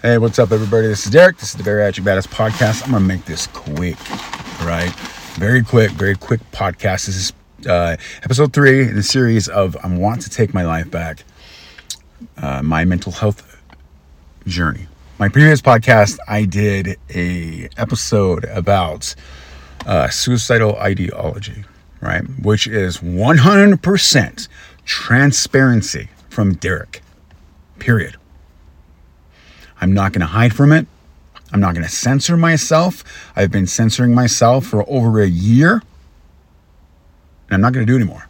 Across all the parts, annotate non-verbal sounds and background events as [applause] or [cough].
Hey, what's up, everybody? This is Derek. This is the Bariatric Badass Podcast. I'm gonna make this quick, right? Very quick, very quick podcast. This is uh, episode three in the series of I want to take my life back, uh, my mental health journey. My previous podcast, I did a episode about uh, suicidal ideology, right? Which is 100% transparency from Derek. Period. I'm not going to hide from it. I'm not going to censor myself. I've been censoring myself for over a year. And I'm not going to do anymore.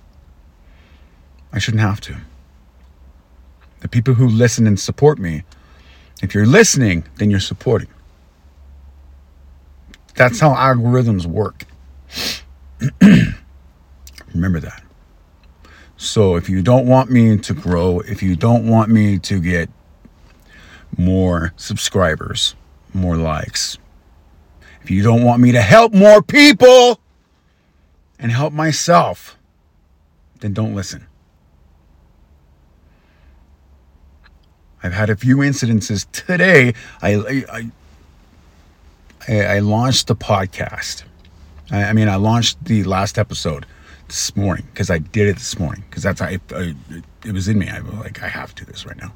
I shouldn't have to. The people who listen and support me, if you're listening, then you're supporting. That's how algorithms work. [clears throat] Remember that. So if you don't want me to grow, if you don't want me to get more subscribers, more likes. If you don't want me to help more people and help myself, then don't listen. I've had a few incidences today. I I, I, I launched the podcast. I, I, mean, I launched the last episode this morning because I did it this morning because that's I, I, it was in me. I was like, I have to do this right now.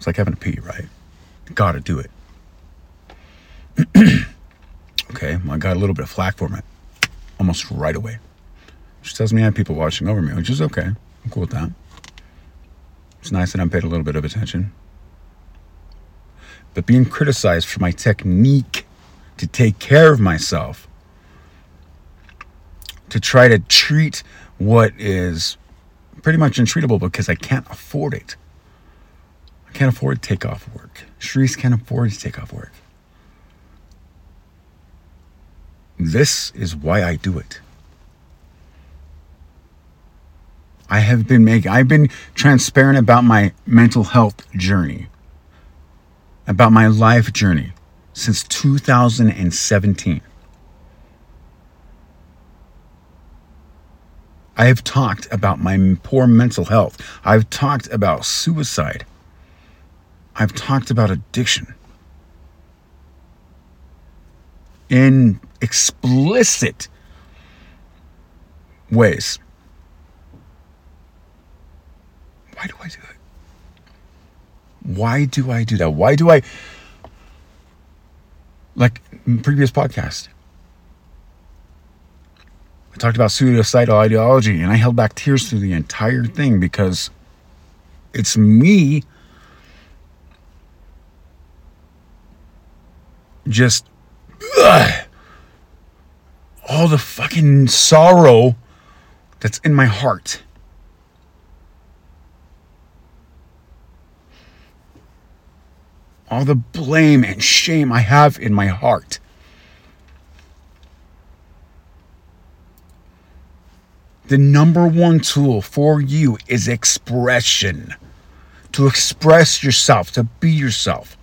It's like having a pee, right? Gotta do it. [clears throat] okay, well, I got a little bit of flack for it almost right away. She tells me I have people watching over me, which is okay. I'm cool with that. It's nice that I'm paid a little bit of attention. But being criticized for my technique to take care of myself, to try to treat what is pretty much untreatable because I can't afford it. Can't afford to take off work. Sharice can't afford to take off work. This is why I do it. I have been making, I've been transparent about my mental health journey, about my life journey since 2017. I have talked about my poor mental health. I've talked about suicide. I've talked about addiction in explicit ways. Why do I do that? Why do I do that? Why do I, like previous podcast, I talked about suicidal ideology and I held back tears through the entire thing because it's me just ugh, all the fucking sorrow that's in my heart. All the blame and shame I have in my heart. The number one tool for you is expression. To express yourself, to be yourself.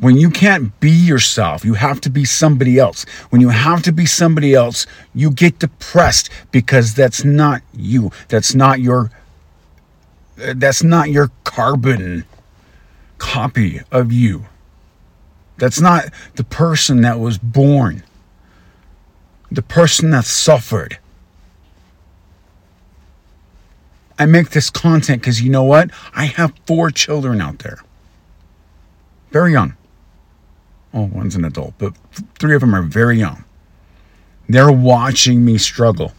When you can't be yourself, you have to be somebody else. When you have to be somebody else, you get depressed because that's not you. That's not your uh, that's not your carbon copy of you. That's not the person that was born. The person that suffered. I make this content because you know what? I have four children out there. Very young. Oh, one's an adult, but three of them are very young. They're watching me struggle.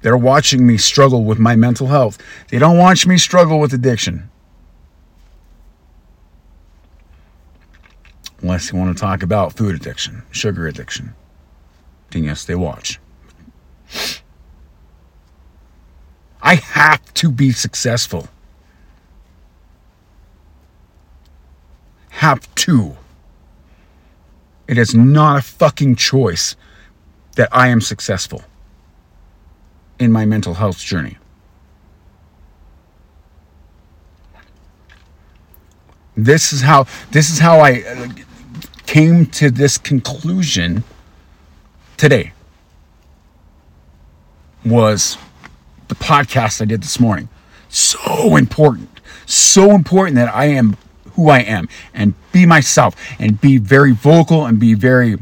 They're watching me struggle with my mental health. They don't watch me struggle with addiction. Unless you want to talk about food addiction, sugar addiction. Then yes, they watch. I have to be successful. Have to. It is not a fucking choice that I am successful in my mental health journey. This is how this is how I uh, came to this conclusion today. Was the podcast I did this morning. So important. So important that I am who I am and be myself and be very vocal and be very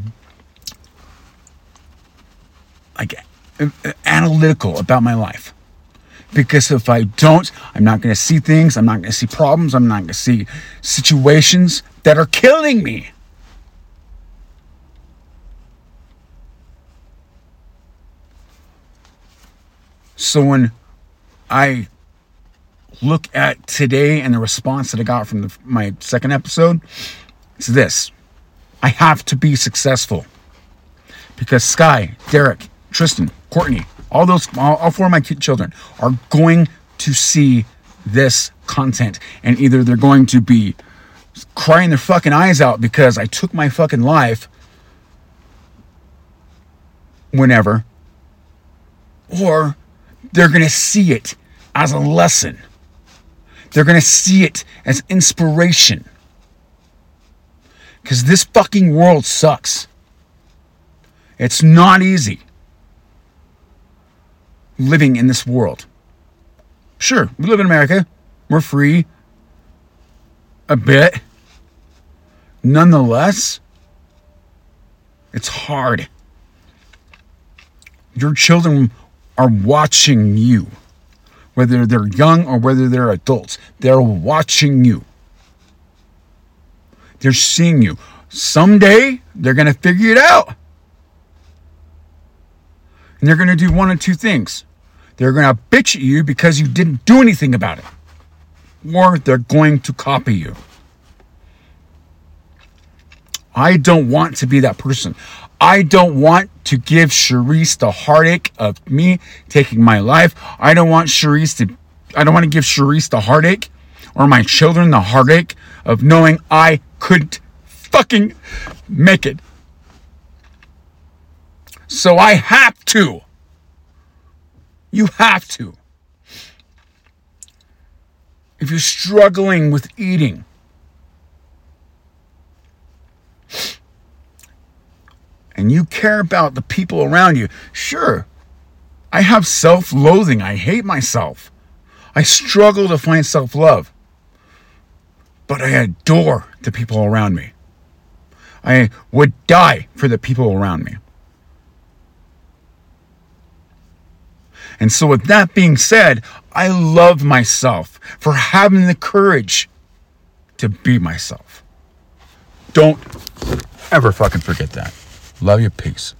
like analytical about my life. Because if I don't, I'm not going to see things, I'm not going to see problems, I'm not going to see situations that are killing me. So when I look at today and the response that I got from the, my second episode, it's this. I have to be successful. Because Sky, Derek, Tristan, Courtney, all those, all, all four of my children are going to see this content. And either they're going to be crying their fucking eyes out because I took my fucking life whenever, or they're going to see it as a lesson. They're going to see it as inspiration. Because this fucking world sucks. It's not easy living in this world. Sure, we live in America. We're free. A bit. Nonetheless, it's hard. Your children are watching you, whether they're young or whether they're adults. They're watching you. They're seeing you. Someday, they're going to figure it out. And they're going to do one of two things. They're going to bitch at you because you didn't do anything about it, or they're going to copy you. I don't want to be that person. I don't want to give Charisse the heartache of me taking my life. I don't want Charisse to, I don't want to give Charisse the heartache or my children the heartache of knowing I couldn't fucking make it. So I have to. You have to. If you're struggling with eating, and you care about the people around you, sure, I have self loathing. I hate myself. I struggle to find self love. But I adore the people around me. I would die for the people around me. And so, with that being said, I love myself for having the courage to be myself. Don't ever fucking forget that. Love you. Peace.